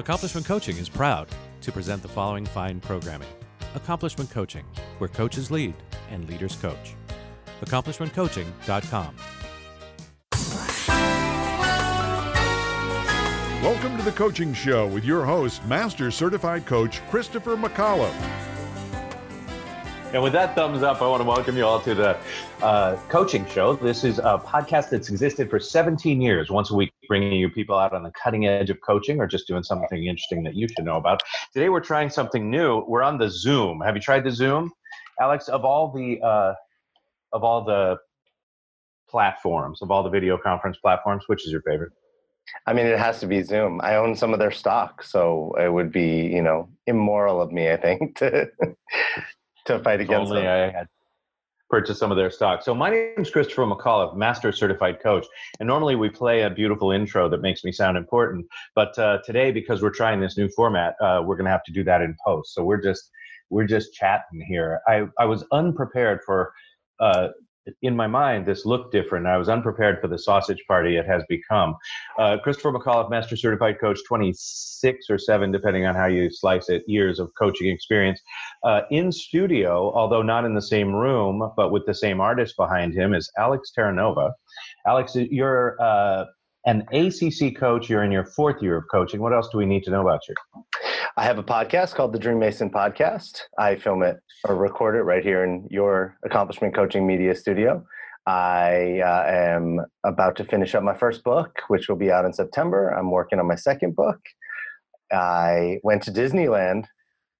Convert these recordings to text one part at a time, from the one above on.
Accomplishment Coaching is proud to present the following fine programming Accomplishment Coaching, where coaches lead and leaders coach. AccomplishmentCoaching.com. Welcome to the Coaching Show with your host, Master Certified Coach Christopher McAuliffe. And with that thumbs up, I want to welcome you all to the uh, coaching show. This is a podcast that's existed for 17 years, once a week, bringing you people out on the cutting edge of coaching or just doing something interesting that you should know about. Today, we're trying something new. We're on the Zoom. Have you tried the Zoom, Alex? Of all the uh, of all the platforms, of all the video conference platforms, which is your favorite? I mean, it has to be Zoom. I own some of their stock, so it would be, you know, immoral of me, I think, to to fight against Only them. I had purchased some of their stock. So my name is Christopher McAuliffe, Master Certified Coach, and normally we play a beautiful intro that makes me sound important. But uh, today, because we're trying this new format, uh, we're going to have to do that in post. So we're just we're just chatting here. I I was unprepared for. Uh, in my mind, this looked different. I was unprepared for the sausage party it has become. Uh, Christopher McAuliffe, Master Certified Coach, 26 or 7, depending on how you slice it, years of coaching experience. Uh, in studio, although not in the same room, but with the same artist behind him, is Alex Terranova. Alex, you're uh, an ACC coach. You're in your fourth year of coaching. What else do we need to know about you? I have a podcast called the Dream Mason Podcast. I film it or record it right here in your Accomplishment Coaching Media Studio. I uh, am about to finish up my first book, which will be out in September. I'm working on my second book. I went to Disneyland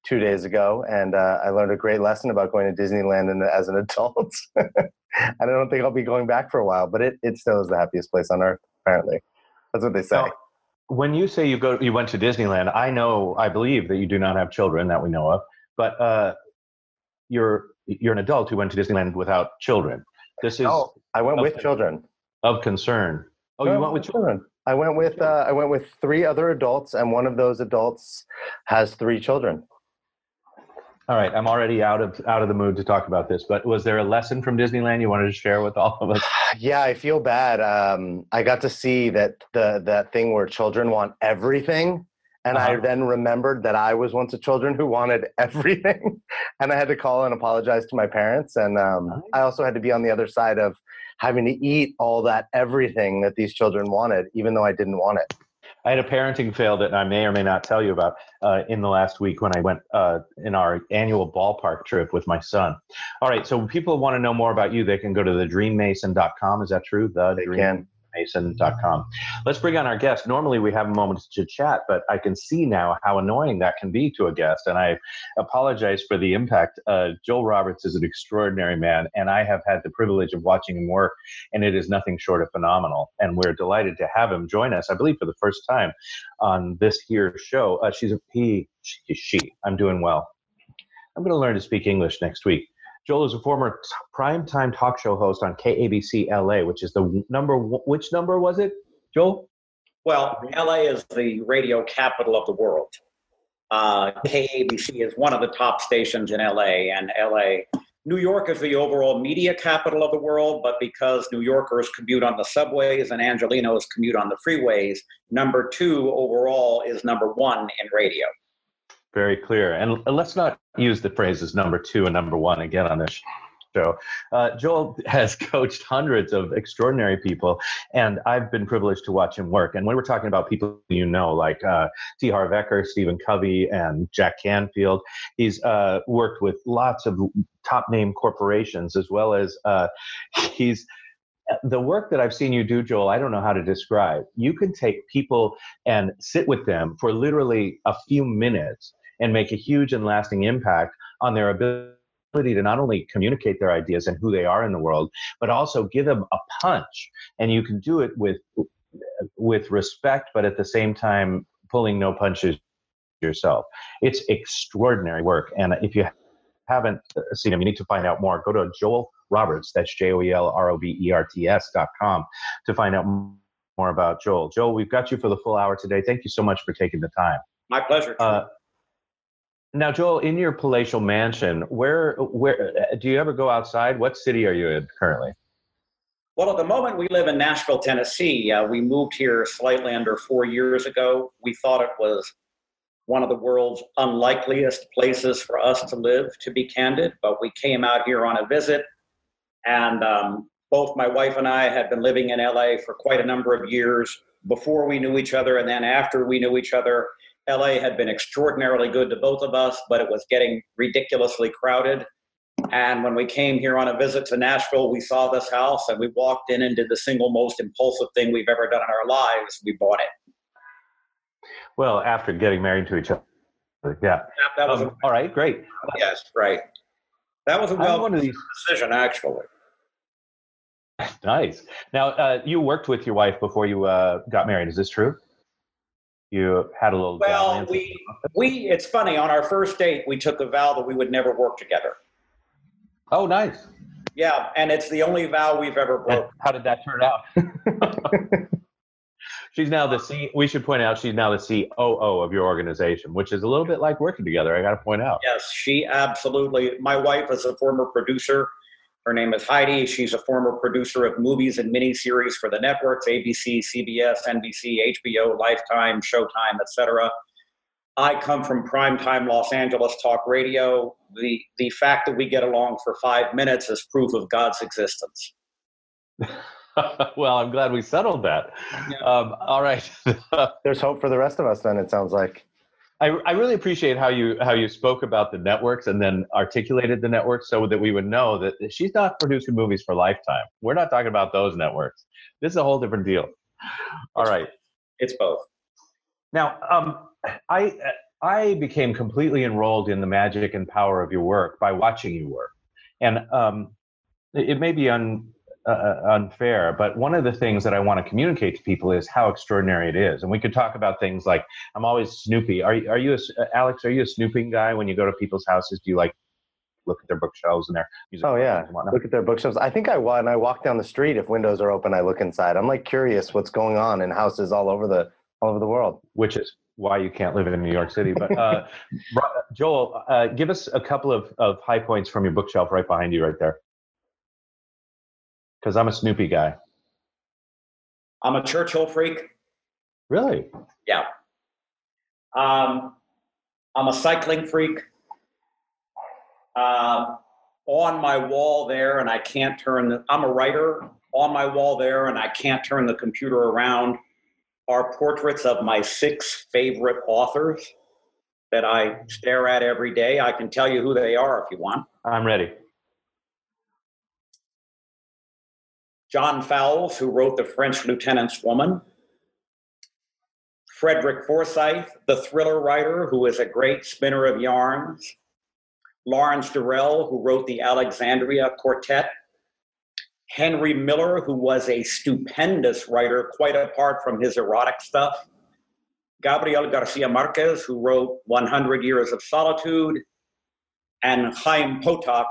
two days ago, and uh, I learned a great lesson about going to Disneyland and, as an adult. and I don't think I'll be going back for a while, but it, it still is the happiest place on earth, apparently. That's what they say. When you say you go, you went to Disneyland. I know, I believe that you do not have children that we know of, but uh, you're you're an adult who went to Disneyland without children. This is oh, I went with children. of concern. Oh, No, you went with children. I went with uh, I went with three other adults, and one of those adults has three children. All right, I'm already out of out of the mood to talk about this. But was there a lesson from Disneyland you wanted to share with all of us? Yeah, I feel bad. Um, I got to see that the that thing where children want everything, and I Uh-huh. then remembered that I was once a children who wanted everything, and I had to call and apologize to my parents. And um, Nice. I also had to be on the other side of having to eat all that everything that these children wanted, even though I didn't want it. I had a parenting fail that I may or may not tell you about uh, in the last week when I went uh, in our annual ballpark trip with my son. All right, so people want to know more about you, they can go to thedreammason.com. Is that true? The They Dream- can. mason.com. Let's bring on our guest. Normally we have a moment to chat, but I can see now how annoying that can be to a guest. And I apologize for the impact. Uh, Joel Roberts is an extraordinary man, and I have had the privilege of watching him work, and it is nothing short of phenomenal. And we're delighted to have him join us, I believe, for the first time on this here show. Uh, she's a he, she, she. I'm doing well. I'm going to learn to speak English next week. Joel is a former t- primetime talk show host on KABC LA, which is the number. Which number was it, Joel? Well, LA is the radio capital of the world. Uh, KABC is one of the top stations in LA, and LA, New York is the overall media capital of the world. But because New Yorkers commute on the subways and Angelenos commute on the freeways, number two overall is number one in radio. Very clear. And let's not use the phrases number two and number one again on this show. Uh, Joel has coached hundreds of extraordinary people, and I've been privileged to watch him work. And when we're talking about people you know, like uh, T. Harv Eker, Stephen Covey, and Jack Canfield, he's uh, worked with lots of top name corporations as well as uh, he's the work that I've seen you do, Joel, I don't know how to describe. You can take people and sit with them for literally a few minutes and make a huge and lasting impact on their ability to not only communicate their ideas and who they are in the world, but also give them a punch. And you can do it with with respect, but at the same time pulling no punches yourself. It's extraordinary work. And if you haven't seen him, you need to find out more. Go to Joel Roberts, that's J O E L R O B E R T S dot com to find out more about Joel. Joel, we've got you for the full hour today. Thank you so much for taking the time. My pleasure. Uh, now, Joel, in your palatial mansion, where where do you ever go outside? What city are you in currently? Well, at the moment, we live in Nashville, Tennessee. Uh, we moved here slightly under four years ago. We thought it was one of the world's unlikeliest places for us to live, to be candid. But we came out here on a visit, and um, both my wife and I had been living in LA for quite a number of years before we knew each other, and then after we knew each other. LA had been extraordinarily good to both of us, but it was getting ridiculously crowded. And when we came here on a visit to Nashville, we saw this house and we walked in and did the single most impulsive thing we've ever done in our lives. We bought it. Well, after getting married to each other. Yeah. That, was Um, a, all right, great. yes, right. That was a well one of these. decision, actually. Nice. Now, uh, you worked with your wife before you uh, got married. Is this true? You had a little. Well, we we it's funny. On our first date, we took a vow that we would never work together. Oh, nice. Yeah, and it's the only vow we've ever And broken. how did that turn out? she's now the C. We should point out she's now the COO of your organization, which is a little bit like working together. I got to point out. Yes, she absolutely. My wife is a former producer. Her name is Heidi. She's a former producer of movies and miniseries for the networks ABC, CBS, NBC, HBO, Lifetime, Showtime, etc. I come from primetime Los Angeles talk radio. The the fact that we get along for five minutes is proof of God's existence. well, I'm glad we settled that. Yeah. Um, all right. There's hope for the rest of us. Then it sounds like. I, I really appreciate how you how you spoke about the networks and then articulated the networks so that we would know that she's not producing movies for Lifetime. We're not talking about those networks. This is a whole different deal. All right. It's both. Now, um, I I became completely enrolled in the magic and power of your work by watching you work, and um, it, it may be un, uh, unfair, but one of the things that I want to communicate to people is how extraordinary it is. And we could talk about things like I'm always snoopy. Are you- are you a, uh, Alex? Are you a snooping guy when you go to people's houses? Do you like look at their bookshelves and their music? Oh yeah, look at their bookshelves. I think I when I walk down the street, if windows are open, I look inside. I'm like curious what's going on in houses all over the all over the world. which is why you can't live in New York City. But uh, Joel, uh, give us a couple of, of high points from your bookshelf right behind you, right there. Because I'm a Snoopy guy. I'm a Churchill freak. Really? Yeah. Um, I'm a cycling freak. Um, on my wall there, and I can't turn the, I'm a writer. On my wall there, and I can't turn the computer around, are portraits of my six favorite authors that I stare at every day. I can tell you who they are if you want. I'm ready. John Fowles, who wrote The French Lieutenant's Woman. Frederick Forsyth, the thriller writer, who is a great spinner of yarns. Lawrence Durrell, who wrote the Alexandria Quartet. Henry Miller, who was a stupendous writer, quite apart from his erotic stuff. Gabriel Garcia Marquez, who wrote 100 Years of Solitude. And Chaim Potok,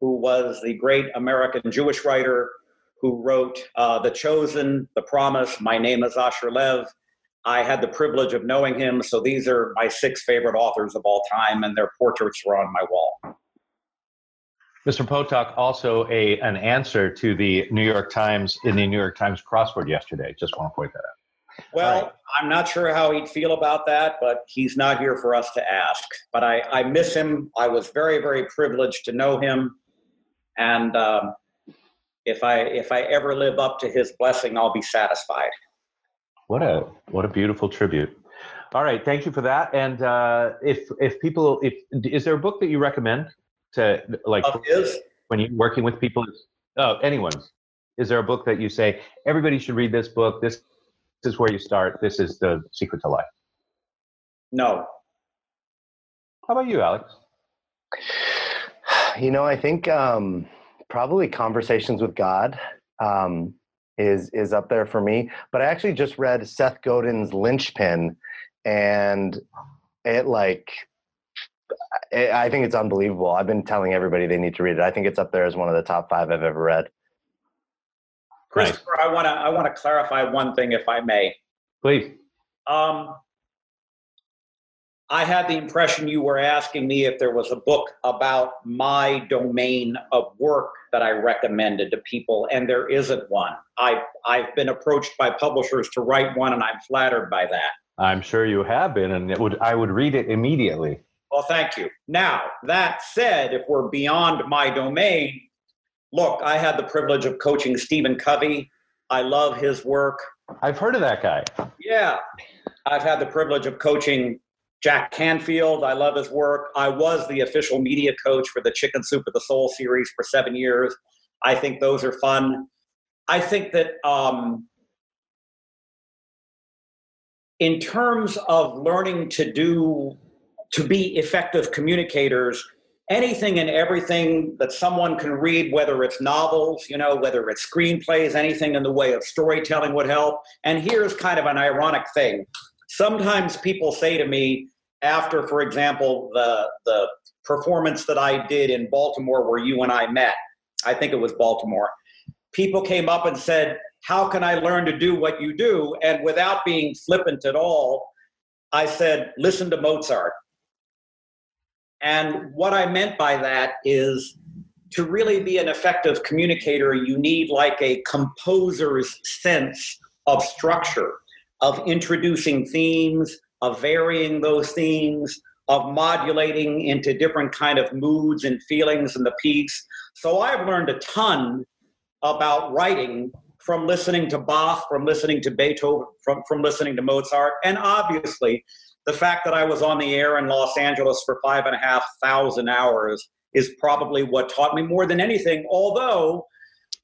who was the great American Jewish writer who wrote uh, The Chosen, The Promise, My Name is Asher Lev. I had the privilege of knowing him, so these are my six favorite authors of all time, and their portraits are on my wall. Mr. Potok, also a an answer to the New York Times in the New York Times crossword yesterday. Just want to point that out. Well, Right. I'm not sure how he'd feel about that, but he's not here for us to ask. But I, I miss him. I was very, very privileged to know him, and um, if I if I ever live up to his blessing, I'll be satisfied. What a what a beautiful tribute. All right, thank you for that. And uh, if if people if is there a book that you recommend to like Of his, when you're working with people? Oh, anyone's. Is there a book that you say everybody should read this book? This, this is where you start. This is the secret to life. no, How about you, Alex? You know, I think um, probably conversations with God um, is is up there for me. But I actually just read Seth Godin's Linchpin, and it like I I think it's unbelievable. I've been telling everybody they need to read it. I think it's up there as one of the top five I've ever read. Christopher. I want to I want to clarify one thing, if I may. Please. Um, I had the impression you were asking me if there was a book about my domain of work that I recommended to people, and there isn't one. I I've been approached by publishers to write one, and I'm flattered by that. I'm sure you have been, and it would I would read it immediately. Well, thank you. Now, that said, if we're beyond my domain, look, I had the privilege of coaching Stephen Covey. I love his work. I've heard of that guy. Yeah. I've had the privilege of coaching Jack Canfield. I love his work. I was the official media coach for the Chicken Soup of the Soul series for seven years. I think those are fun. I think that um, in terms of learning to do to be effective communicators anything and everything that someone can read whether it's novels you know whether it's screenplays anything in the way of storytelling would help and here's kind of an ironic thing sometimes people say to me after for example the the performance that i did in baltimore where you and i met i think it was baltimore people came up and said how can i learn to do what you do? And without being flippant at all i said listen to mozart. And what I meant by that is to really be an effective communicator, you need like a composer's sense of structure, of introducing themes, of varying those themes, of modulating into different kind of moods and feelings in the piece. So I've learned a ton about writing from listening to Bach, from listening to Beethoven, from, from listening to Mozart, and obviously the fact that I was on the air in Los Angeles for five and a half thousand hours is probably what taught me more than anything. Although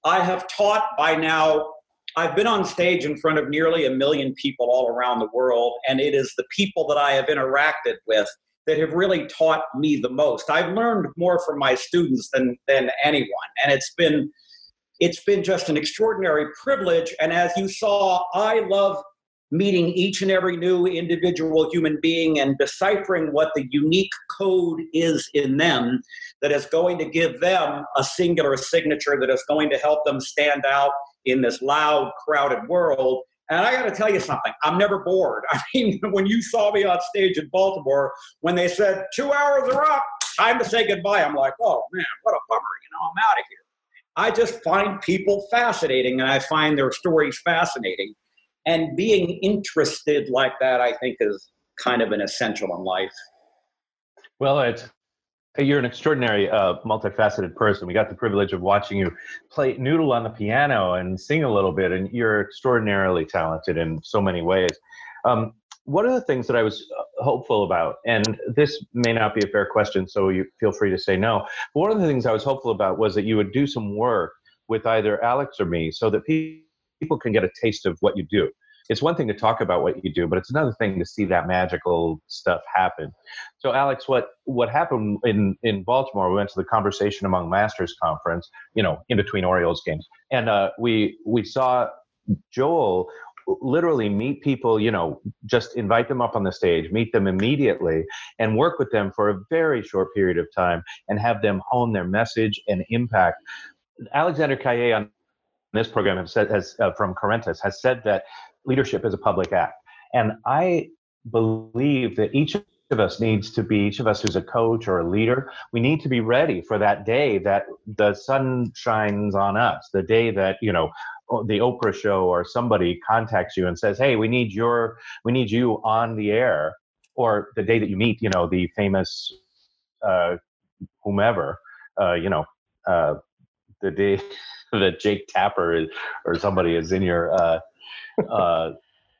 I have taught by now, I've been on stage in front of nearly a million people all around the world, and it is the people that I have interacted with that have really taught me the most. I've learned more from my students than than anyone, and it's been it's been just an extraordinary privilege. And as you saw, I love meeting each and every new individual human being and deciphering what the unique code is in them that is going to give them a singular signature that is going to help them stand out in this loud, crowded world. And I got to tell you something, I'm never bored. I mean, when you saw me on stage in Baltimore, when they said, two hours are up, time to say goodbye, I'm like, oh man, what a bummer, you know, I'm out of here. I just find people fascinating and I find their stories fascinating and being interested like that i think is kind of an essential in life. Well it's you're an extraordinary uh, multifaceted person. We got the privilege of watching you play noodle on the piano and sing a little bit and you're extraordinarily talented in so many ways. Um, one of the things that i was uh, hopeful about? And this may not be a fair question so you feel free to say no. But one of the things i was hopeful about was that you would do some work with either alex or me so that people people can get a taste of what you do. It's one thing to talk about what you do, but it's another thing to see that magical stuff happen. So, Alex, what what happened in in Baltimore? We went to the Conversation Among Masters conference, you know, in between Orioles games, and uh, we we saw Joel literally meet people, you know, just invite them up on the stage, meet them immediately, and work with them for a very short period of time and have them hone their message and impact. Alexander Caillet on this program has said, has, uh, from Correntis has said that leadership is a public act. And I believe that each of us needs to be, each of us who's a coach or a leader, we need to be ready for that day that the sun shines on us, the day that, you know, the Oprah show or somebody contacts you and says, "Hey, we need your, we need you on the air," or the day that you meet, you know, the famous uh, whomever, uh, you know, uh, the day that Jake Tapper is, or somebody is in your uh, uh,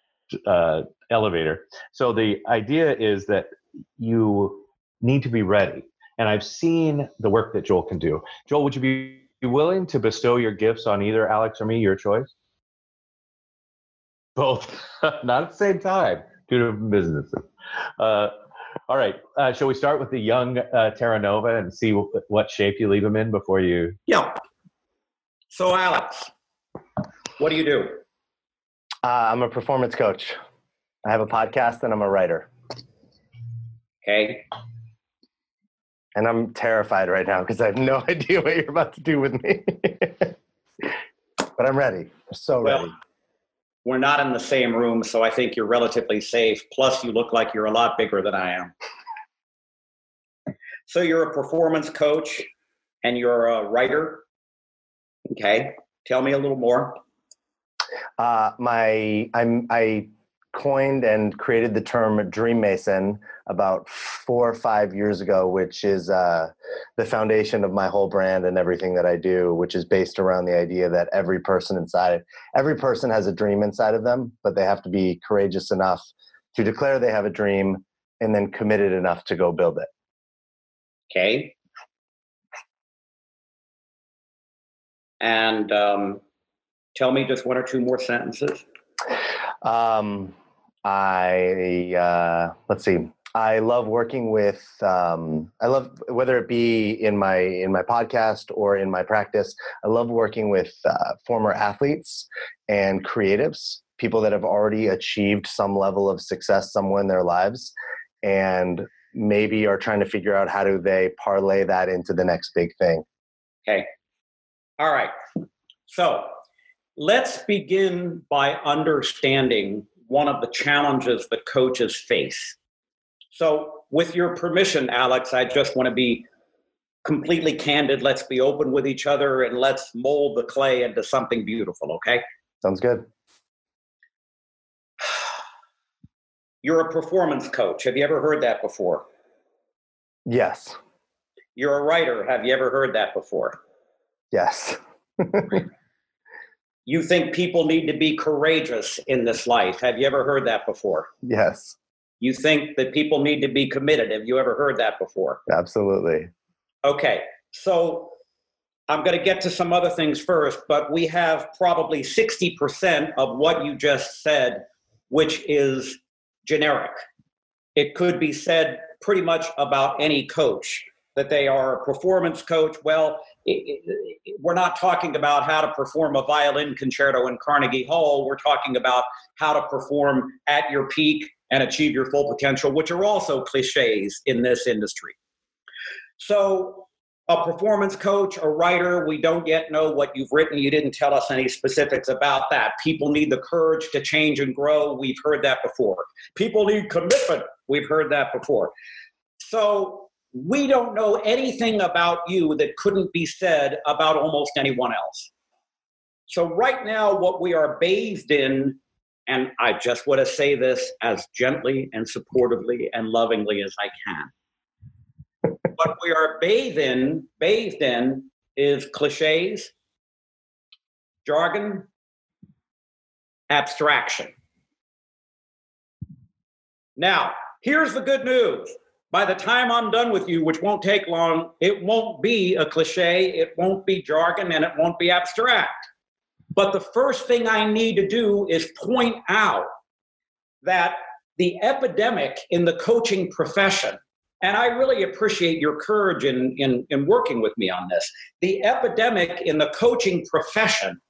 uh, elevator. So the idea is that you need to be ready. And I've seen the work that Joel can do. Joel, would you be willing to bestow your gifts on either Alex or me, your choice? Both, not at the same time. Two different businesses. Uh, all right. Uh, shall we start with the young uh, Terranova and see w- what shape you leave them in before you? Yeah. So, Alex, what do you do? Uh, I'm a performance coach. I have a podcast and I'm a writer. Okay. And I'm terrified right now because I have no idea what you're about to do with me. but I'm ready. I'm so ready. We're not in the same room, so I think you're relatively safe. Plus, you look like you're a lot bigger than I am. So, you're a performance coach and you're a writer. Okay. Tell me a little more. Uh, my I'm I coined and created the term Dream Mason about four or five years ago, which is uh, the foundation of my whole brand and everything that I do, which is based around the idea that every person inside, every person has a dream inside of them, but they have to be courageous enough to declare they have a dream and then committed enough to go build it. Okay. And um, tell me just one or two more sentences. Um, I uh, let's see. I love working with. Um, I love whether it be in my in my podcast or in my practice. I love working with uh, former athletes and creatives, people that have already achieved some level of success somewhere in their lives, and maybe are trying to figure out how do they parlay that into the next big thing. Okay. All right. So let's begin by understanding one of the challenges that coaches face. So, with your permission, Alex, I just want to be completely candid. Let's be open with each other and let's mold the clay into something beautiful, okay? Sounds good. You're a performance coach. Have you ever heard that before? Yes. You're a writer. Have you ever heard that before? Yes. you think people need to be courageous in this life. Have you ever heard that before? Yes. You think that people need to be committed. Have you ever heard that before? Absolutely. Okay. So I'm going to get to some other things first, but we have probably 60% of what you just said, which is generic. It could be said pretty much about any coach that they are a performance coach. Well, it, it, we're not talking about how to perform a violin concerto in Carnegie Hall. We're talking about how to perform at your peak and achieve your full potential, which are also cliches in this industry. So, a performance coach, a writer, we don't yet know what you've written. You didn't tell us any specifics about that. People need the courage to change and grow. We've heard that before. People need commitment. We've heard that before. So, we don't know anything about you that couldn't be said about almost anyone else. So, right now, what we are bathed in, and I just want to say this as gently and supportively and lovingly as I can. what we are bathed in, bathed in is cliches, jargon, abstraction. Now, here's the good news by the time I'm done with you, which won't take long, it won't be a cliche, it won't be jargon, and it won't be abstract. But the first thing I need to do is point out that the epidemic in the coaching profession, and I really appreciate your courage in, in, in working with me on this, the epidemic in the coaching profession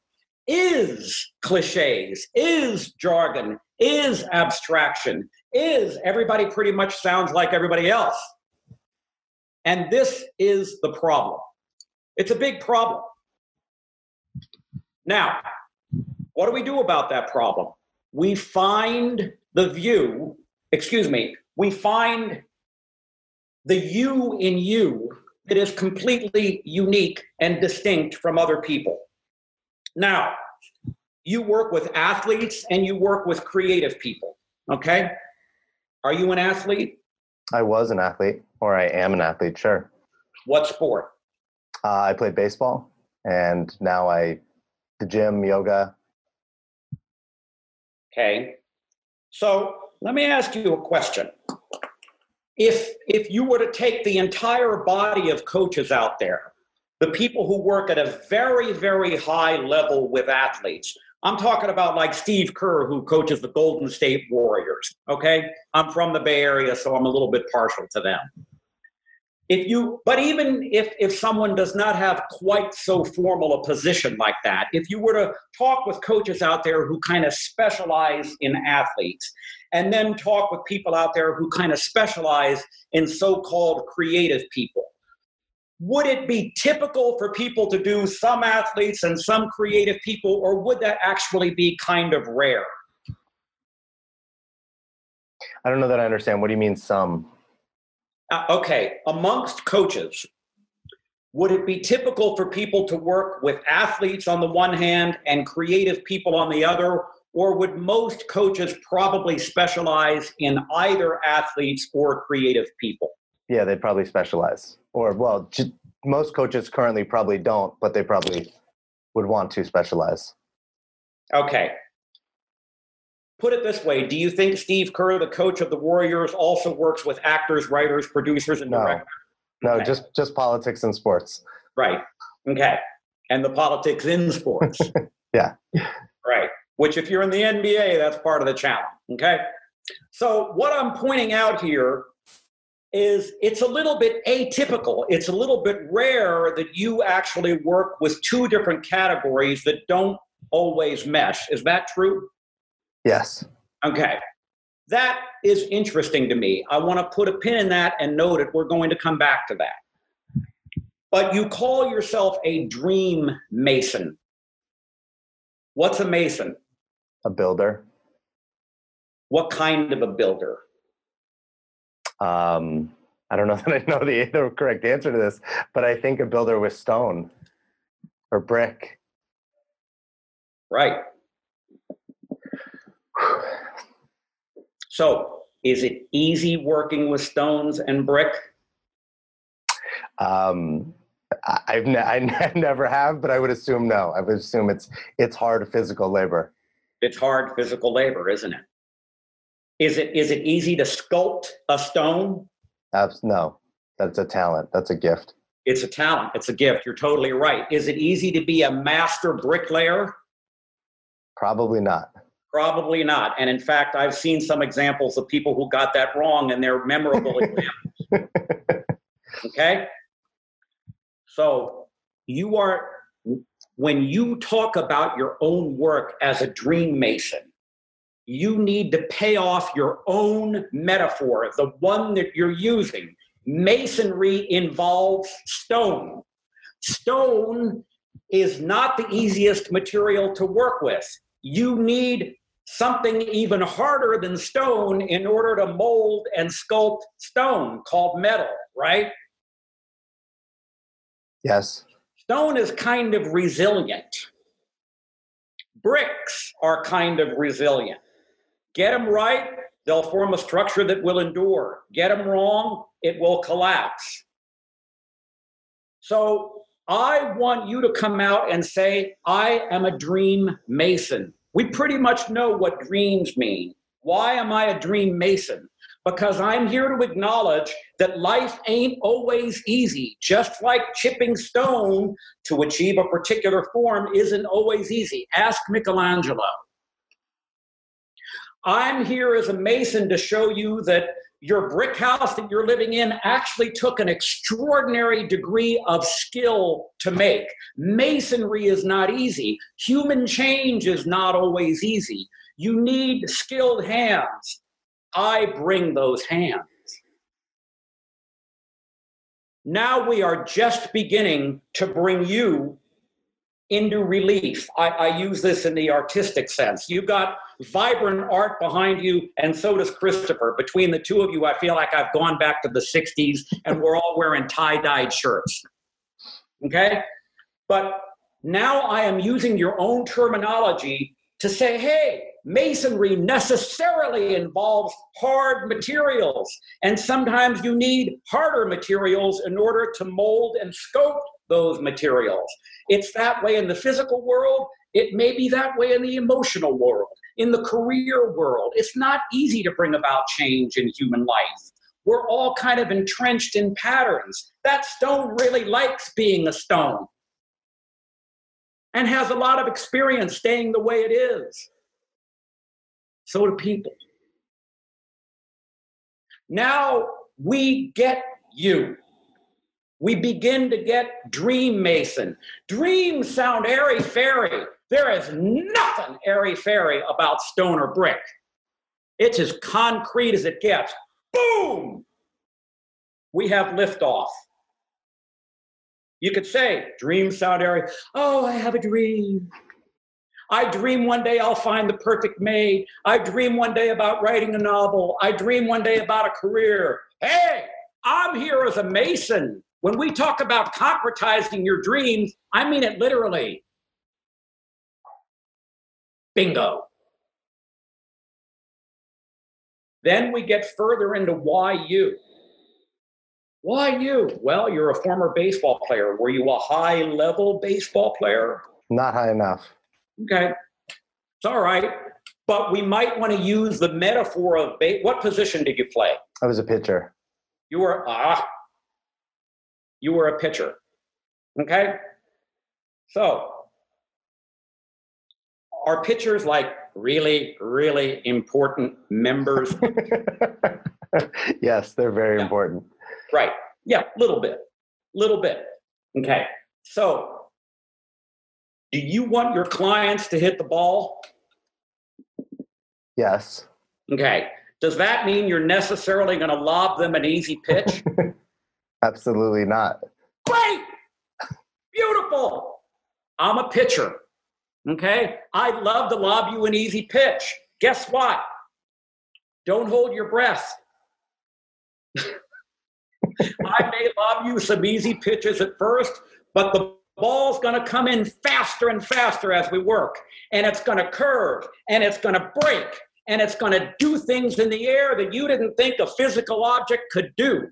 is cliches, is jargon, is abstraction, is everybody pretty much sounds like everybody else. And this is the problem. It's a big problem. Now, what do we do about that problem? We find the view, excuse me, we find the you in you that is completely unique and distinct from other people. Now, you work with athletes and you work with creative people, okay? Are you an athlete? I was an athlete, or I am an athlete, sure. What sport? Uh, I played baseball, and now I the gym, yoga. Okay. So let me ask you a question. If if you were to take the entire body of coaches out there, the people who work at a very, very high level with athletes, I'm talking about like Steve Kerr, who coaches the Golden State Warriors. Okay. I'm from the Bay Area, so I'm a little bit partial to them. If you, but even if, if someone does not have quite so formal a position like that, if you were to talk with coaches out there who kind of specialize in athletes, and then talk with people out there who kind of specialize in so called creative people, would it be typical for people to do some athletes and some creative people, or would that actually be kind of rare? I don't know that I understand. What do you mean, some? Uh, okay, amongst coaches, would it be typical for people to work with athletes on the one hand and creative people on the other, Or would most coaches probably specialize in either athletes or creative people? Yeah, they'd probably specialize. Or, well, j- most coaches currently probably don't, but they probably would want to specialize. Okay. Put it this way Do you think Steve Kerr, the coach of the Warriors, also works with actors, writers, producers, and No. directors? No, Okay. just just politics and sports. Right. Okay. And the politics in sports. Yeah. Right. Which, if you're in the NBA, that's part of the challenge. Okay. So, what I'm pointing out here is it's a little bit atypical. It's a little bit rare that you actually work with two different categories that don't always mesh. Is that true? Yes. Okay. That is interesting to me. I want to put a pin in that and note it. We're going to come back to that. But you call yourself a dream mason. What's a mason? A builder. What kind of a builder? Um, I don't know that I know the, the correct answer to this, but I think a builder with stone or brick. Right. So, is it easy working with stones and brick? Um, I've ne- I ne- never have, but I would assume no. I would assume it's it's hard physical labor. It's hard physical labor, isn't it? Is it is it easy to sculpt a stone? Abs- no, that's a talent. That's a gift. It's a talent. It's a gift. You're totally right. Is it easy to be a master bricklayer? Probably not. Probably not. And in fact, I've seen some examples of people who got that wrong, and they're memorable examples. Okay? So you are, when you talk about your own work as a dream mason, you need to pay off your own metaphor, the one that you're using. Masonry involves stone. Stone is not the easiest material to work with. You need something even harder than stone in order to mold and sculpt stone called metal, right? Yes. Stone is kind of resilient. Bricks are kind of resilient. Get them right, they'll form a structure that will endure. Get them wrong, it will collapse. So I want you to come out and say, I am a dream mason. We pretty much know what dreams mean. Why am I a dream mason? Because I'm here to acknowledge that life ain't always easy. Just like chipping stone to achieve a particular form isn't always easy. Ask Michelangelo. I'm here as a mason to show you that your brick house that you're living in actually took an extraordinary degree of skill to make. Masonry is not easy. Human change is not always easy. You need skilled hands. I bring those hands. Now we are just beginning to bring you into relief. I, I, use this in the artistic sense. You've got vibrant art behind you, and so does Christopher. Between the two of you, I feel like I've gone back to the 60s and we're all wearing tie dyed shirts. Okay? But now I am using your own terminology to say, hey, masonry necessarily involves hard materials. And sometimes you need harder materials in order to mold and scope those materials. It's that way in the physical world. It may be that way in the emotional world, in the career world. It's not easy to bring about change in human life. We're all kind of entrenched in patterns. That stone really likes being a stone and has a lot of experience staying the way it is. So do people. Now we get you. We begin to get dream mason. Dreams sound airy fairy. There is nothing airy fairy about stone or brick. It's as concrete as it gets. Boom! We have liftoff. You could say, dreams sound airy. Oh, I have a dream. I dream one day I'll find the perfect maid. I dream one day about writing a novel. I dream one day about a career. Hey, I'm here as a mason. When we talk about concretizing your dreams, I mean it literally. Bingo. Then we get further into why you. Why you? Well, you're a former baseball player. Were you a high level baseball player? Not high enough. Okay. It's all right. But we might want to use the metaphor of ba- what position did you play? I was a pitcher. You were ah. You were a pitcher. Okay? So, are pitchers like really, really important members? yes, they're very Yeah. important. right. Yeah, little bit. Little bit. Okay. So, do you want your clients to hit the ball? Yes. Okay. Does that mean you're necessarily going to lob them an easy pitch? Absolutely not. Great. Beautiful. I'm a pitcher. Okay. I'd love to lob you an easy pitch. Guess what? Don't hold your breath. I may lob you some easy pitches at first, but the ball's going to come in faster and faster as we work. And it's going to curve and it's going to break and it's going to do things in the air that you didn't think a physical object could do.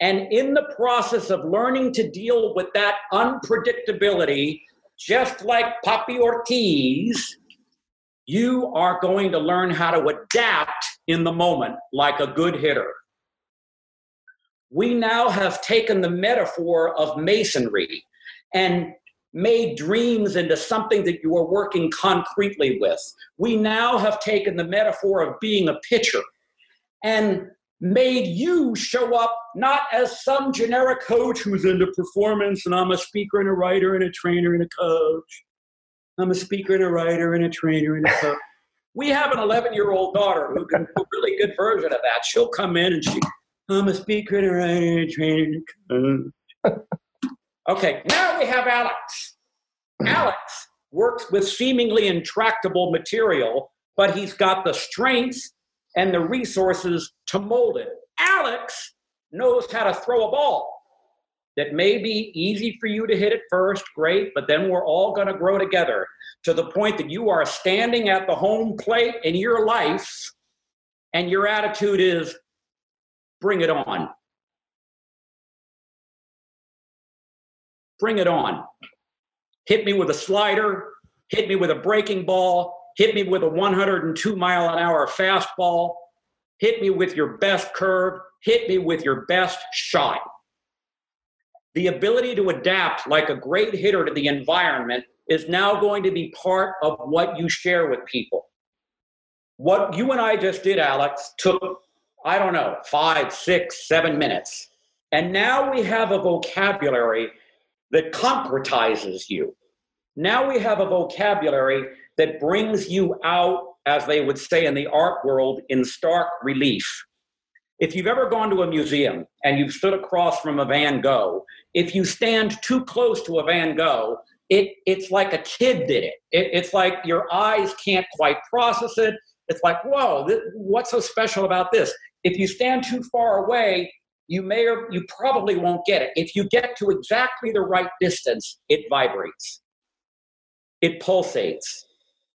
And in the process of learning to deal with that unpredictability, just like Papi Ortiz, you are going to learn how to adapt in the moment like a good hitter. We now have taken the metaphor of masonry and made dreams into something that you are working concretely with. We now have taken the metaphor of being a pitcher and made you show up not as some generic coach who's into performance and I'm a speaker and a writer and a trainer and a coach. I'm a speaker and a writer and a trainer and a coach. We have an 11 year old daughter who can do a really good version of that. She'll come in and she, I'm a speaker and a writer and a trainer and a coach. okay, now we have Alex. Alex works with seemingly intractable material, but he's got the strength and the resources to mold it. Alex knows how to throw a ball that may be easy for you to hit at first, great, but then we're all going to grow together to the point that you are standing at the home plate in your life and your attitude is bring it on. Bring it on. Hit me with a slider, hit me with a breaking ball, hit me with a 102 mile an hour fastball, hit me with your best curve, hit me with your best shot. The ability to adapt like a great hitter to the environment is now going to be part of what you share with people. What you and I just did, Alex, took, I don't know, five, six, seven minutes. And now we have a vocabulary that concretizes you. Now we have a vocabulary that brings you out, as they would say in the art world, in stark relief. If you've ever gone to a museum and you've stood across from a Van Gogh, if you stand too close to a Van Gogh, it, it's like a kid did it. it. It's like your eyes can't quite process it. It's like, whoa, this, what's so special about this? If you stand too far away, you may or you probably won't get it. If you get to exactly the right distance, it vibrates, it pulsates,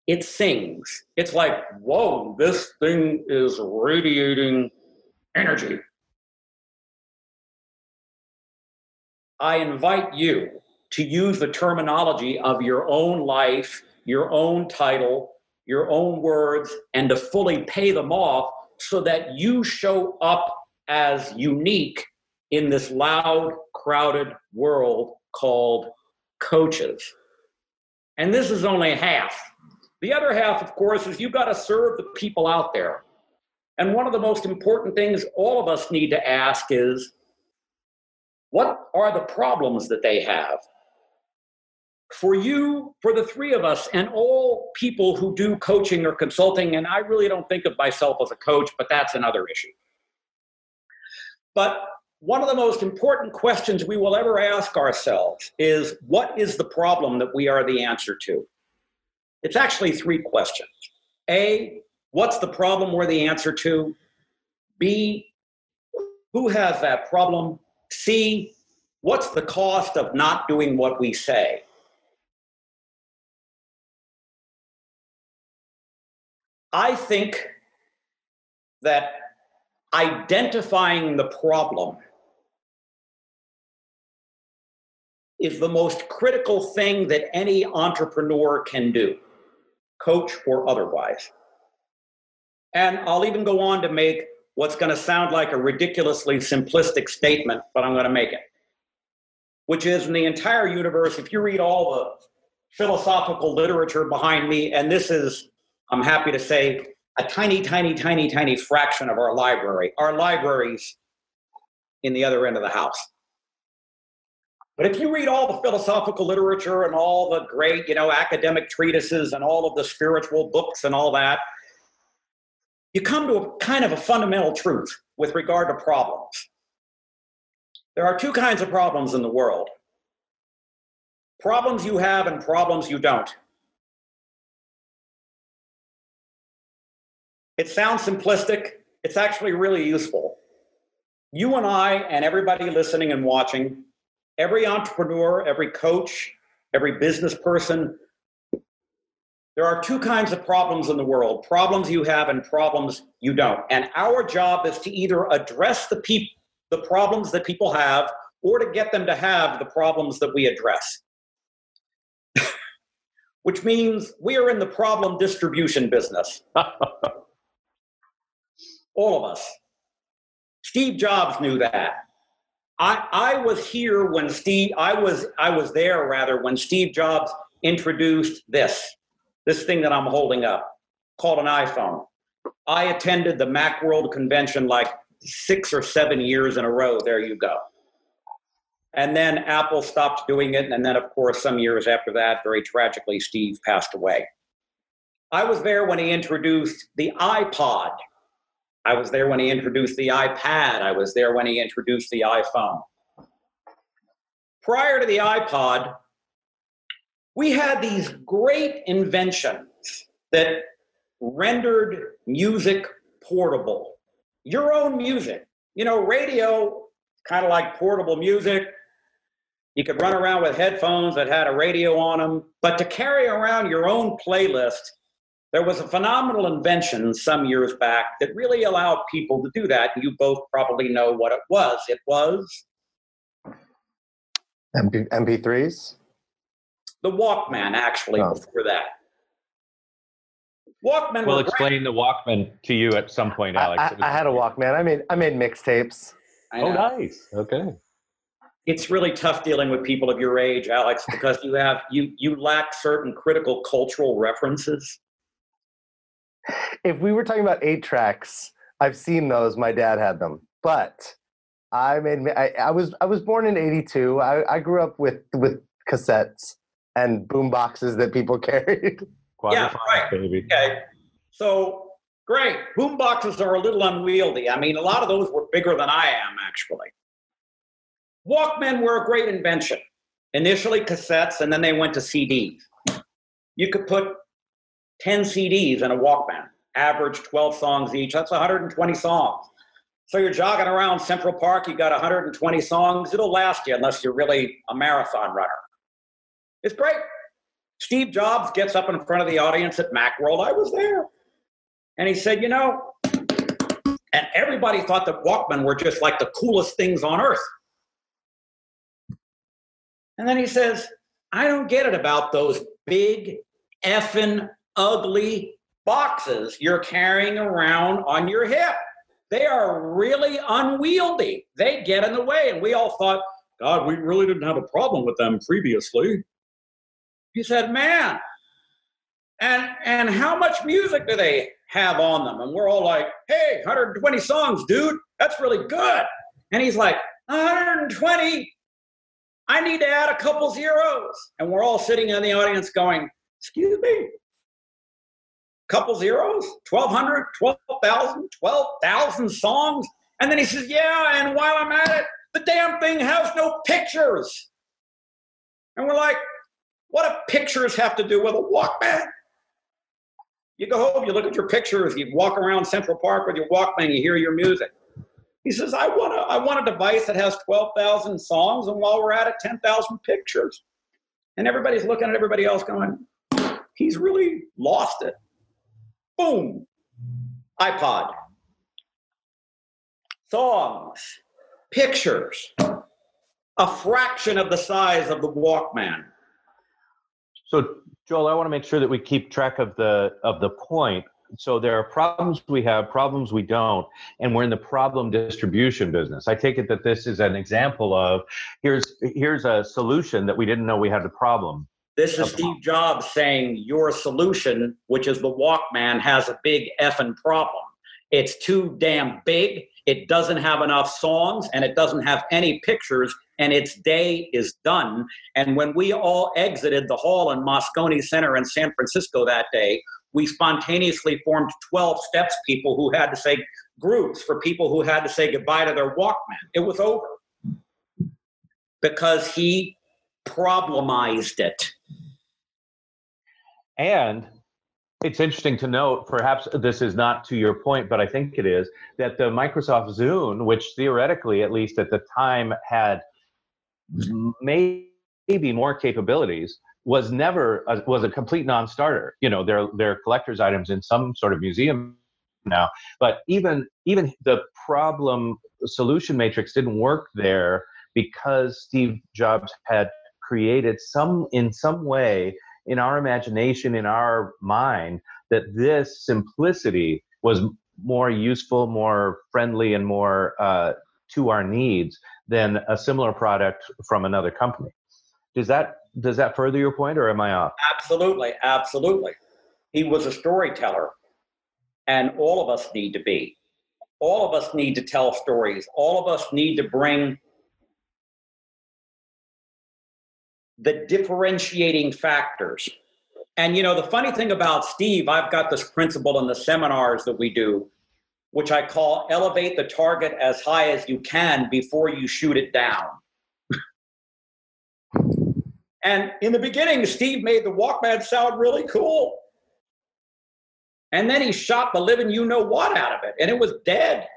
it sings. It's like, whoa, this thing is radiating energy. I invite you to use the terminology of your own life, your own title, your own words, and to fully pay them off so that you show up as unique in this loud, crowded world called coaches. And this is only half. The other half, of course, is you've got to serve the people out there. And one of the most important things all of us need to ask is what are the problems that they have? For you, for the three of us, and all people who do coaching or consulting, and I really don't think of myself as a coach, but that's another issue. But one of the most important questions we will ever ask ourselves is what is the problem that we are the answer to? It's actually three questions. A, what's the problem we're the answer to? B, who has that problem? C, what's the cost of not doing what we say? I think that identifying the problem is the most critical thing that any entrepreneur can do, coach or otherwise. And I'll even go on to make what's going to sound like a ridiculously simplistic statement, but I'm going to make it, which is in the entire universe, if you read all the philosophical literature behind me, and this is, I'm happy to say, a tiny, tiny, tiny, tiny fraction of our library. Our libraries in the other end of the house. But if you read all the philosophical literature and all the great, you know, academic treatises and all of the spiritual books and all that, you come to a kind of a fundamental truth with regard to problems. There are two kinds of problems in the world problems you have and problems you don't. It sounds simplistic, it's actually really useful. You and I, and everybody listening and watching, every entrepreneur, every coach, every business person, there are two kinds of problems in the world problems you have and problems you don't. And our job is to either address the, peop- the problems that people have or to get them to have the problems that we address. Which means we are in the problem distribution business. All of us. Steve Jobs knew that. I, I was here when Steve, I was, I was there rather when Steve Jobs introduced this this thing that I'm holding up called an iPhone. I attended the Macworld convention like six or seven years in a row. There you go. And then Apple stopped doing it. And then, of course, some years after that, very tragically, Steve passed away. I was there when he introduced the iPod. I was there when he introduced the iPad. I was there when he introduced the iPhone. Prior to the iPod, we had these great inventions that rendered music portable. Your own music. You know, radio, kind of like portable music. You could run around with headphones that had a radio on them, but to carry around your own playlist, there was a phenomenal invention some years back that really allowed people to do that. You both probably know what it was. It was MP- MP3s? the Walkman, actually, Oh. before that. Walkman We'll were great. explain the Walkman to you at some point, Alex. I, It was- I had a Walkman. I made I made mixtapes. Oh, nice. Okay. It's really tough dealing with people of your age, Alex, because you have you you lack certain critical cultural references. If we were talking about eight tracks, I've seen those. My dad had them, but I made I, I was I was born in '82. I, I grew up with with cassettes and boom boxes that people carried. Yeah, right. baby. Okay, so great. Boom boxes are a little unwieldy. I mean, a lot of those were bigger than I am, actually. Walkmen were a great invention. Initially cassettes, and then they went to CDs. You could put 10 CDs and a Walkman, average 12 songs each. That's 120 songs. So you're jogging around Central Park, you got 120 songs. It'll last you unless you're really a marathon runner. It's great. Steve Jobs gets up in front of the audience at Macworld. I was there. And he said, You know, and everybody thought that Walkman were just like the coolest things on earth. And then he says, I don't get it about those big, effing, ugly boxes you're carrying around on your hip. They are really unwieldy. They get in the way. And we all thought, God, we really didn't have a problem with them previously. He said, Man, and and how much music do they have on them? And we're all like, hey, 120 songs, dude. That's really good. And he's like, 120. I need to add a couple zeros. And we're all sitting in the audience going, excuse me. Couple zeros, 1,200, 12,000, 12,000 songs. And then he says, yeah, and while I'm at it, the damn thing has no pictures. And we're like, what do pictures have to do with a Walkman? You go home, you look at your pictures, you walk around Central Park with your Walkman, you hear your music. He says, I want a, I want a device that has 12,000 songs, and while we're at it, 10,000 pictures. And everybody's looking at everybody else going, he's really lost it. Boom. iPod. songs, pictures, a fraction of the size of the Walkman. So, Joel, I want to make sure that we keep track of the of the point. So there are problems we have, problems we don't, and we're in the problem distribution business. I take it that this is an example of here's here's a solution that we didn't know we had the problem. This is Steve Jobs saying your solution, which is the Walkman, has a big effing problem. It's too damn big. It doesn't have enough songs and it doesn't have any pictures, and its day is done. And when we all exited the hall in Moscone Center in San Francisco that day, we spontaneously formed 12 steps people who had to say groups for people who had to say goodbye to their Walkman. It was over because he problemized it. And it's interesting to note, perhaps this is not to your point, but I think it is, that the Microsoft Zune, which theoretically, at least at the time, had maybe more capabilities, was never a, was a complete non-starter. You know, they're they're collector's items in some sort of museum now, but even even the problem solution matrix didn't work there because Steve Jobs had created some in some way in our imagination, in our mind, that this simplicity was more useful, more friendly, and more uh, to our needs than a similar product from another company. Does that does that further your point, or am I off? Absolutely, absolutely. He was a storyteller, and all of us need to be. All of us need to tell stories. All of us need to bring the differentiating factors. And you know, the funny thing about Steve, I've got this principle in the seminars that we do, which I call elevate the target as high as you can before you shoot it down. and in the beginning, Steve made the Walkman sound really cool. And then he shot the living you know what out of it, and it was dead.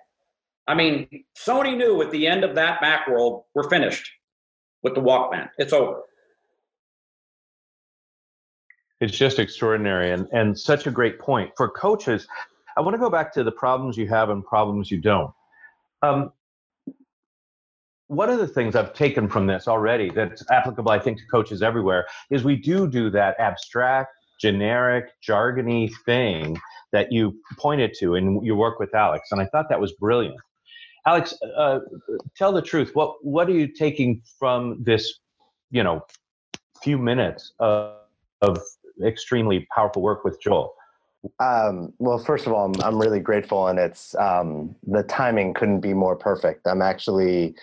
I mean, Sony knew at the end of that Macworld, we're finished with the Walkman. It's over it's just extraordinary and, and such a great point. For coaches i want to go back to the problems you have and problems you don't. Um, one of the things i've taken from this already that's applicable i think to coaches everywhere is we do do that abstract generic jargony thing that you pointed to in your work with alex and i thought that was brilliant. Alex uh, tell the truth what what are you taking from this you know few minutes of, of extremely powerful work with Joel? Um, well, first of all, I'm, I'm really grateful, and it's um, the timing couldn't be more perfect. I'm actually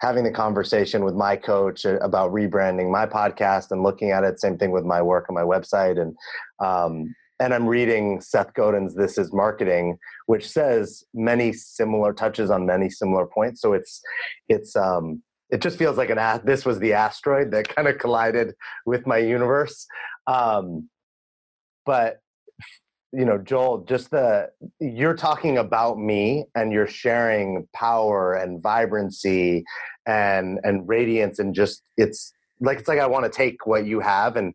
having the conversation with my coach about rebranding my podcast and looking at it. Same thing with my work on my website, and um, and I'm reading Seth Godin's "This Is Marketing," which says many similar touches on many similar points. So it's it's um, it just feels like an this was the asteroid that kind of collided with my universe um, but you know, Joel, just the you're talking about me and you're sharing power and vibrancy and and radiance and just it's like it's like I want to take what you have and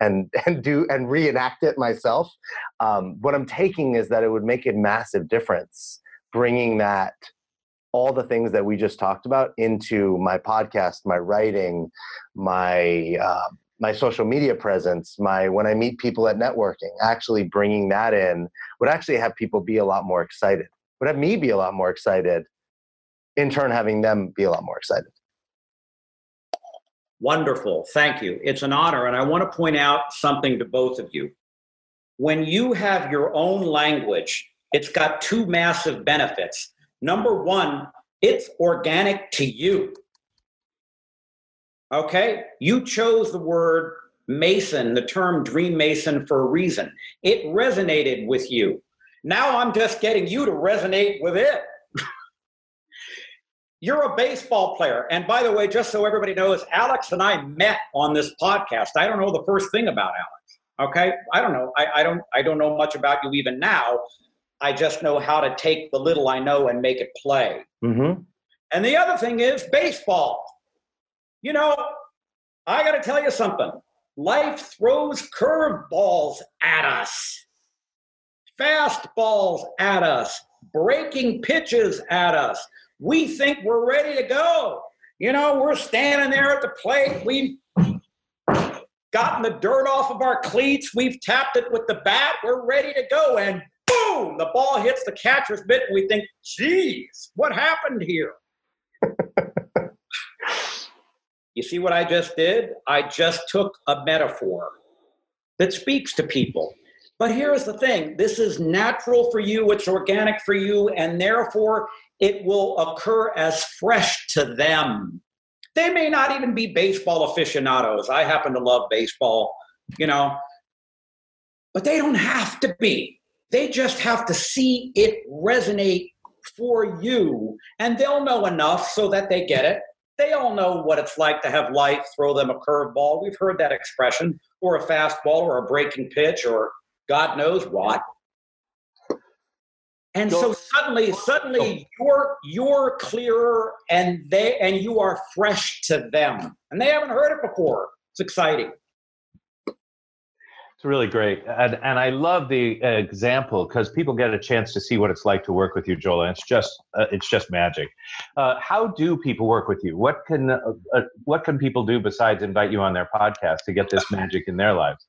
and and do and reenact it myself. Um, what I'm taking is that it would make a massive difference bringing that all the things that we just talked about into my podcast, my writing, my uh, my social media presence, my when I meet people at networking, actually bringing that in would actually have people be a lot more excited. Would have me be a lot more excited. In turn, having them be a lot more excited. Wonderful. Thank you. It's an honor. And I want to point out something to both of you. When you have your own language, it's got two massive benefits. Number one, it's organic to you. Okay? You chose the word Mason, the term Dream Mason, for a reason. It resonated with you. Now I'm just getting you to resonate with it. You're a baseball player. And by the way, just so everybody knows, Alex and I met on this podcast. I don't know the first thing about Alex. Okay? I don't know. I, I don't I don't know much about you even now. I just know how to take the little I know and make it play. Mm-hmm. And the other thing is baseball. You know, I got to tell you something. Life throws curveballs at us, fastballs at us, breaking pitches at us. We think we're ready to go. You know, we're standing there at the plate. We've gotten the dirt off of our cleats. We've tapped it with the bat. We're ready to go. And boom, the ball hits the catcher's mitt. And we think, geez, what happened here? you see what I just did? I just took a metaphor that speaks to people. But here's the thing this is natural for you, it's organic for you, and therefore it will occur as fresh to them. They may not even be baseball aficionados. I happen to love baseball, you know, but they don't have to be. They just have to see it resonate for you, and they'll know enough so that they get it. They all know what it's like to have life throw them a curveball. We've heard that expression, or a fastball, or a breaking pitch, or God knows what. And so suddenly, suddenly you're you're clearer and they and you are fresh to them. And they haven't heard it before. It's exciting. It's really great. And, and I love the example because people get a chance to see what it's like to work with you, Joel. And it's just uh, it's just magic. Uh, how do people work with you? What can uh, uh what can people do besides invite you on their podcast to get this magic in their lives?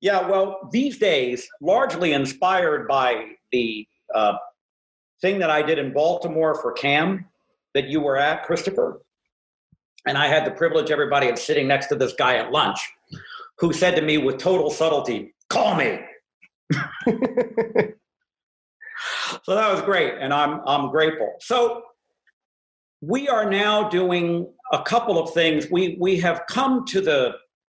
Yeah, well, these days, largely inspired by the uh, thing that I did in Baltimore for CAM that you were at, Christopher. And I had the privilege, everybody, of sitting next to this guy at lunch who said to me with total subtlety, Call me. so that was great. And I'm, I'm grateful. So we are now doing a couple of things. We, we have come to the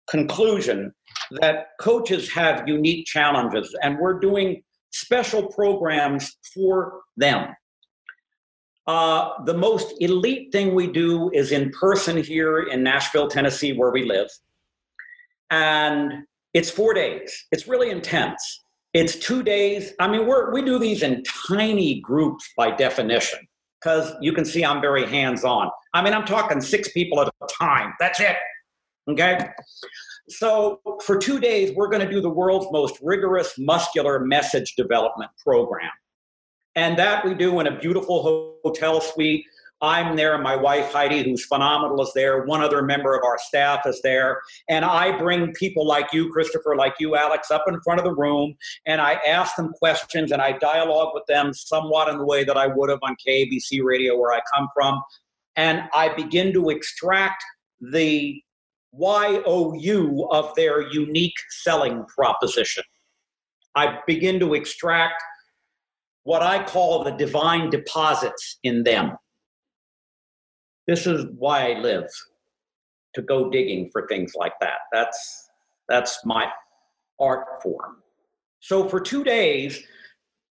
conclusion that coaches have unique challenges, and we're doing special programs for them. Uh, the most elite thing we do is in person here in Nashville, Tennessee, where we live. And it's four days. It's really intense. It's two days. I mean, we're, we do these in tiny groups by definition because you can see I'm very hands on. I mean, I'm talking six people at a time. That's it. Okay. So, for two days, we're going to do the world's most rigorous muscular message development program. And that we do in a beautiful hotel suite. I'm there, my wife Heidi, who's phenomenal, is there. One other member of our staff is there. And I bring people like you, Christopher, like you, Alex, up in front of the room, and I ask them questions and I dialogue with them somewhat in the way that I would have on KABC radio, where I come from. And I begin to extract the YOU of their unique selling proposition. I begin to extract what I call the divine deposits in them. This is why I live to go digging for things like that. That's that's my art form. So for 2 days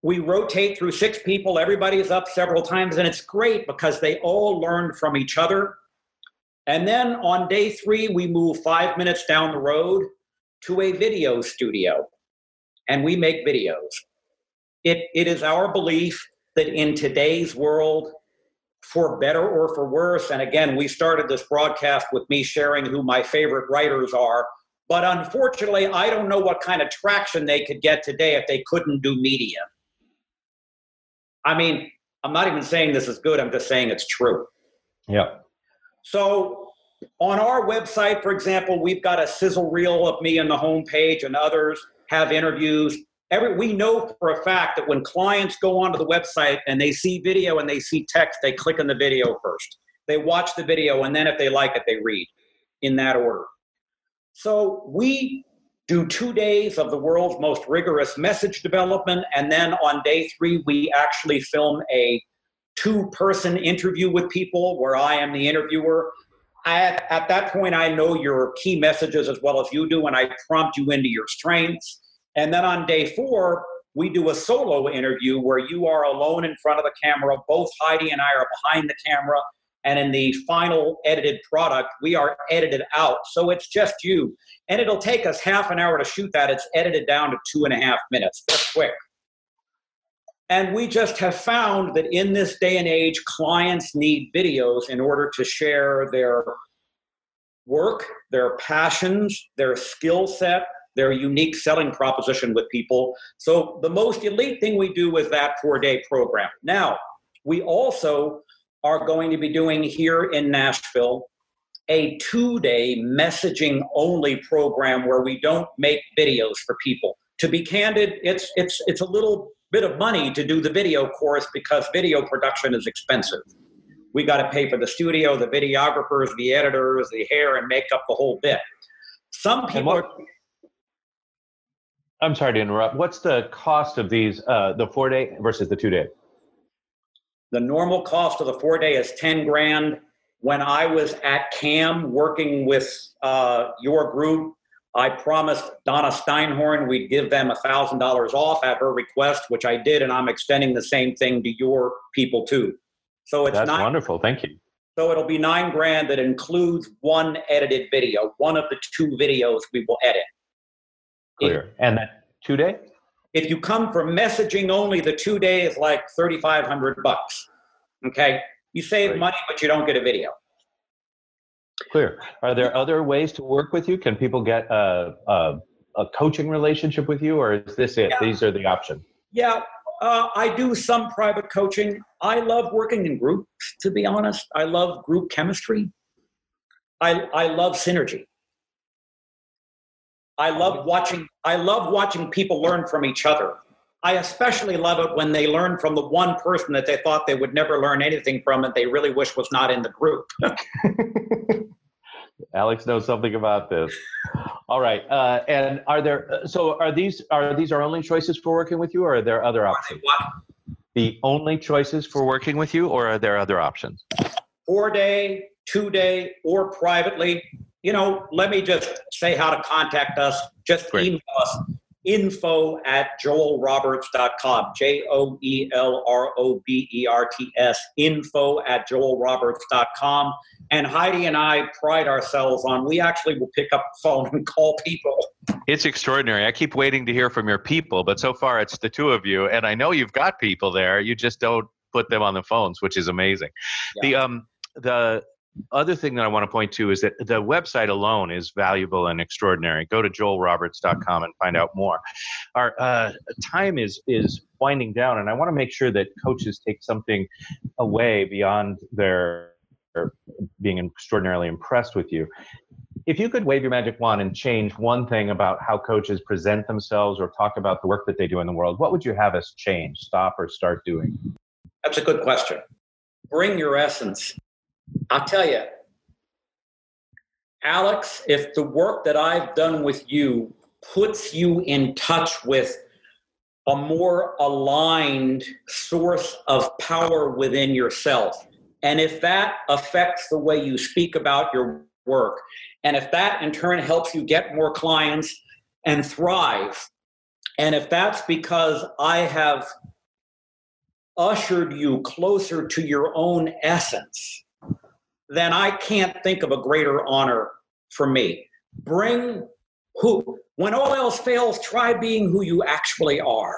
we rotate through six people everybody is up several times and it's great because they all learn from each other and then on day three, we move five minutes down the road to a video studio and we make videos. It, it is our belief that in today's world, for better or for worse, and again, we started this broadcast with me sharing who my favorite writers are, but unfortunately, I don't know what kind of traction they could get today if they couldn't do media. I mean, I'm not even saying this is good, I'm just saying it's true. Yeah. So on our website, for example, we've got a sizzle reel of me on the homepage, and others have interviews. Every, we know for a fact that when clients go onto the website and they see video and they see text, they click on the video first. They watch the video, and then if they like it, they read in that order. So we do two days of the world's most rigorous message development, and then on day three, we actually film a two person interview with people where I am the interviewer. At, at that point, I know your key messages as well as you do, and I prompt you into your strengths. And then on day four, we do a solo interview where you are alone in front of the camera. Both Heidi and I are behind the camera. And in the final edited product, we are edited out. So it's just you. And it'll take us half an hour to shoot that. It's edited down to two and a half minutes. That's quick. And we just have found that in this day and age, clients need videos in order to share their work, their passions, their skill set, their unique selling proposition with people. So the most elite thing we do is that four day program. Now, we also are going to be doing here in Nashville a two day messaging only program where we don't make videos for people. To be candid, it's, it's, it's a little bit of money to do the video course because video production is expensive. We got to pay for the studio, the videographers, the editors, the hair and makeup, the whole bit. Some people what, are, I'm sorry to interrupt. What's the cost of these, uh, the four day versus the two day? The normal cost of the four day is 10 grand. When I was at CAM working with uh, your group, I promised Donna Steinhorn we'd give them $1,000 off at her request, which I did, and I'm extending the same thing to your people too. So it's That's nine, wonderful. Thank you. So it'll be nine grand that includes one edited video, one of the two videos we will edit. Clear. and that two day? If you come for messaging only, the two day is like 3,500 bucks. Okay. You save Right. money, but you don't get a video. Clear. Are there other ways to work with you? Can people get a, a, a coaching relationship with you, or is this it? Yeah. These are the options. Yeah, uh, I do some private coaching. I love working in groups, to be honest. I love group chemistry. I, I love synergy. I love watching I love watching people learn from each other. I especially love it when they learn from the one person that they thought they would never learn anything from and they really wish was not in the group. Alex knows something about this. All right. Uh, and are there? uh, So are these are these our only choices for working with you, or are there other options? What? The only choices for working with you, or are there other options? four day, two day, or privately, you know, let me just say how to contact us. Just Great. email us info at joelroberts.com. J O E L R O B E R T S. Info at joelroberts.com. And Heidi and I pride ourselves on we actually will pick up the phone and call people. It's extraordinary. I keep waiting to hear from your people, but so far it's the two of you, and I know you've got people there. You just don't put them on the phones, which is amazing. The um the other thing that I want to point to is that the website alone is valuable and extraordinary. Go to joelroberts.com and find out more. Our uh, time is is winding down, and I want to make sure that coaches take something away beyond their being extraordinarily impressed with you. If you could wave your magic wand and change one thing about how coaches present themselves or talk about the work that they do in the world, what would you have us change, stop, or start doing? That's a good question. Bring your essence. I'll tell you, Alex, if the work that I've done with you puts you in touch with a more aligned source of power within yourself, and if that affects the way you speak about your work, and if that in turn helps you get more clients and thrive, and if that's because I have ushered you closer to your own essence, then I can't think of a greater honor for me. Bring who, when all else fails, try being who you actually are.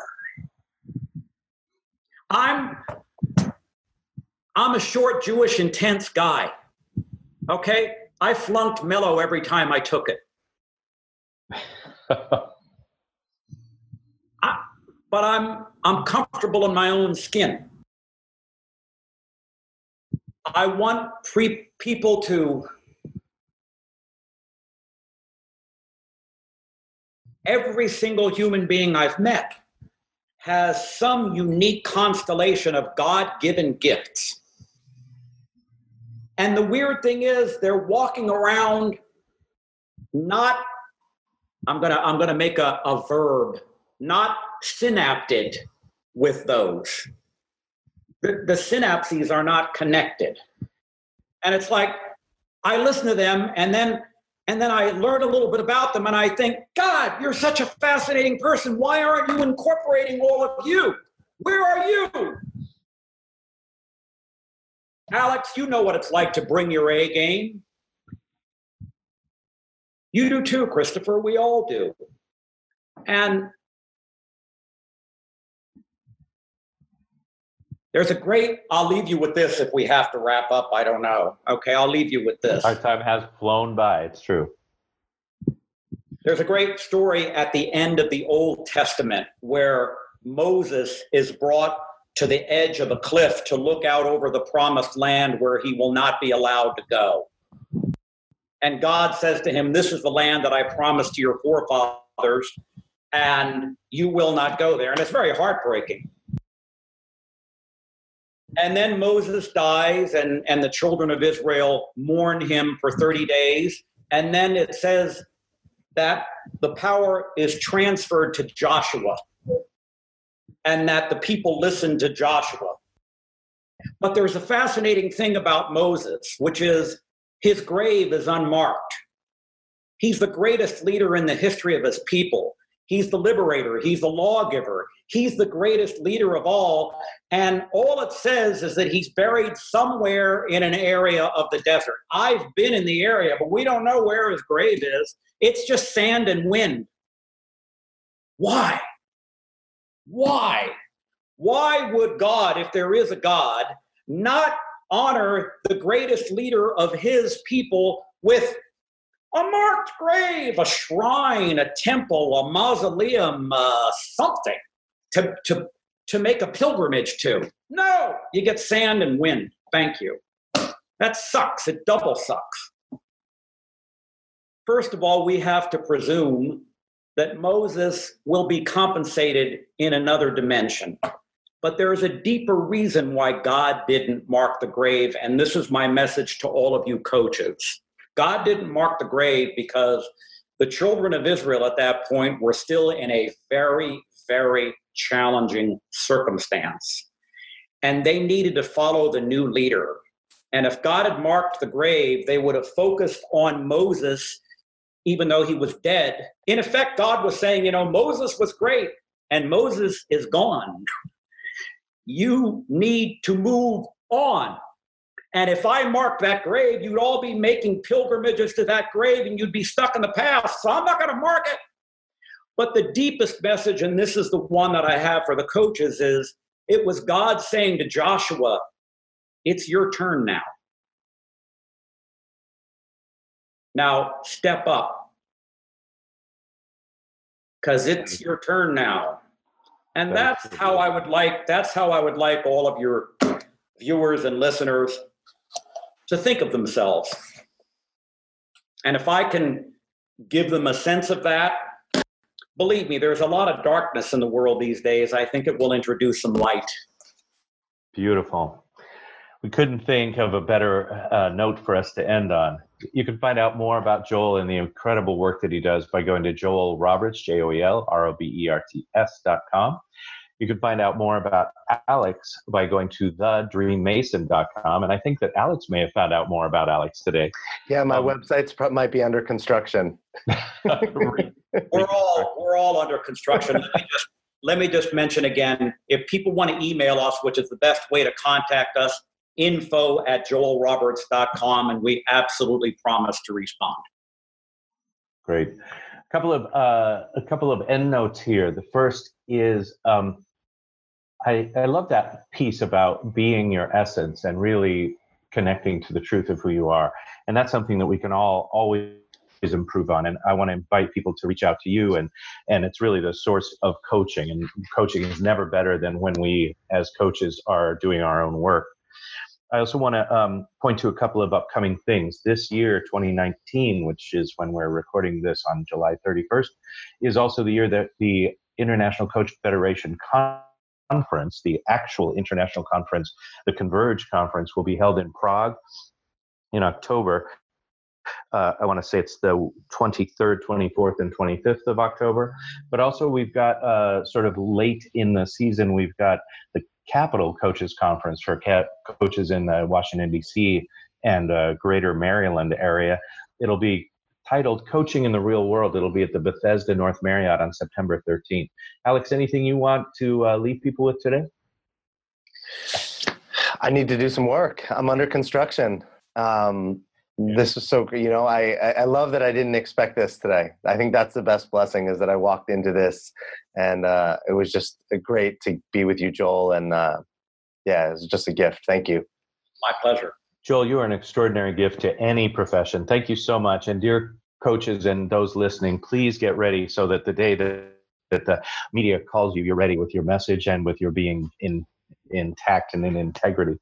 I'm I'm a short Jewish intense guy. Okay? I flunked mellow every time I took it. but I'm I'm comfortable in my own skin. I want pre- people to every single human being I've met has some unique constellation of God-given gifts. And the weird thing is they're walking around not I'm to I'm to make a, a verb not synapted with those. The, the synapses are not connected. And it's like I listen to them and then and then I learn a little bit about them and I think, God, you're such a fascinating person. Why aren't you incorporating all of you? Where are you? Alex, you know what it's like to bring your A game. You do too, Christopher. We all do. And there's a great, I'll leave you with this if we have to wrap up. I don't know. Okay, I'll leave you with this. Our time has flown by. It's true. There's a great story at the end of the Old Testament where Moses is brought to the edge of a cliff to look out over the promised land where he will not be allowed to go. And God says to him, This is the land that I promised to your forefathers, and you will not go there. And it's very heartbreaking. And then Moses dies, and, and the children of Israel mourn him for 30 days. And then it says that the power is transferred to Joshua, and that the people listen to Joshua. But there's a fascinating thing about Moses, which is his grave is unmarked. He's the greatest leader in the history of his people. He's the liberator, he's the lawgiver, he's the greatest leader of all. And all it says is that he's buried somewhere in an area of the desert. I've been in the area, but we don't know where his grave is. It's just sand and wind. Why? Why? Why would God, if there is a God, not honor the greatest leader of his people with a marked grave, a shrine, a temple, a mausoleum, uh, something to, to, to make a pilgrimage to. No, you get sand and wind. Thank you. That sucks. It double sucks. First of all, we have to presume that Moses will be compensated in another dimension. But there is a deeper reason why God didn't mark the grave. And this is my message to all of you coaches. God didn't mark the grave because the children of Israel at that point were still in a very, very challenging circumstance. And they needed to follow the new leader. And if God had marked the grave, they would have focused on Moses, even though he was dead. In effect, God was saying, you know, Moses was great and Moses is gone. You need to move on. And if I marked that grave, you'd all be making pilgrimages to that grave and you'd be stuck in the past. So I'm not going to mark it. But the deepest message, and this is the one that I have for the coaches, is it was God saying to Joshua, It's your turn now. Now step up. Because it's your turn now. And that's how I would like, that's how I would like all of your viewers and listeners to think of themselves. And if I can give them a sense of that, believe me, there's a lot of darkness in the world these days. I think it will introduce some light. Beautiful. We couldn't think of a better uh, note for us to end on. You can find out more about Joel and the incredible work that he does by going to Joel Roberts, J O E L R O B E R T S dot com. You can find out more about Alex by going to thedreammason.com. And I think that Alex may have found out more about Alex today. Yeah, my um, website's might be under construction. we're all we're all under construction. Let me just let me just mention again, if people want to email us, which is the best way to contact us, info at joelroberts.com, and we absolutely promise to respond. Great. A couple of uh, a couple of end notes here. The first is um, I, I love that piece about being your essence and really connecting to the truth of who you are, and that's something that we can all always improve on. And i want to invite people to reach out to you and and it's really the source of coaching. And coaching is never better than when we as coaches are doing our own work. I also want to um, point to a couple of upcoming things. This year, 2019, which is when we're recording this on July 31st, is also the year that the International Coach Federation Conference, the actual international conference, the Converge Conference, will be held in Prague in October. Uh, I want to say it's the 23rd, 24th, and 25th of October. But also, we've got uh, sort of late in the season, we've got the Capital Coaches Conference for ca- coaches in the Washington, D.C. and uh, greater Maryland area. It'll be titled Coaching in the Real World. It'll be at the Bethesda North Marriott on September 13th. Alex, anything you want to uh, leave people with today? I need to do some work. I'm under construction. Um, this is so great, you know I, I love that i didn't expect this today i think that's the best blessing is that i walked into this and uh, it was just great to be with you joel and uh, yeah it was just a gift thank you my pleasure joel you are an extraordinary gift to any profession thank you so much and dear coaches and those listening, please get ready so that the day that, that the media calls you, you're ready with your message and with your being in intact and in integrity.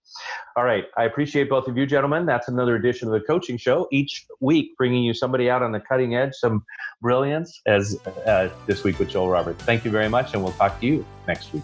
All right. I appreciate both of you, gentlemen. That's another edition of the coaching show. Each week, bringing you somebody out on the cutting edge, some brilliance, as uh, this week with Joel Roberts. Thank you very much, and we'll talk to you next week.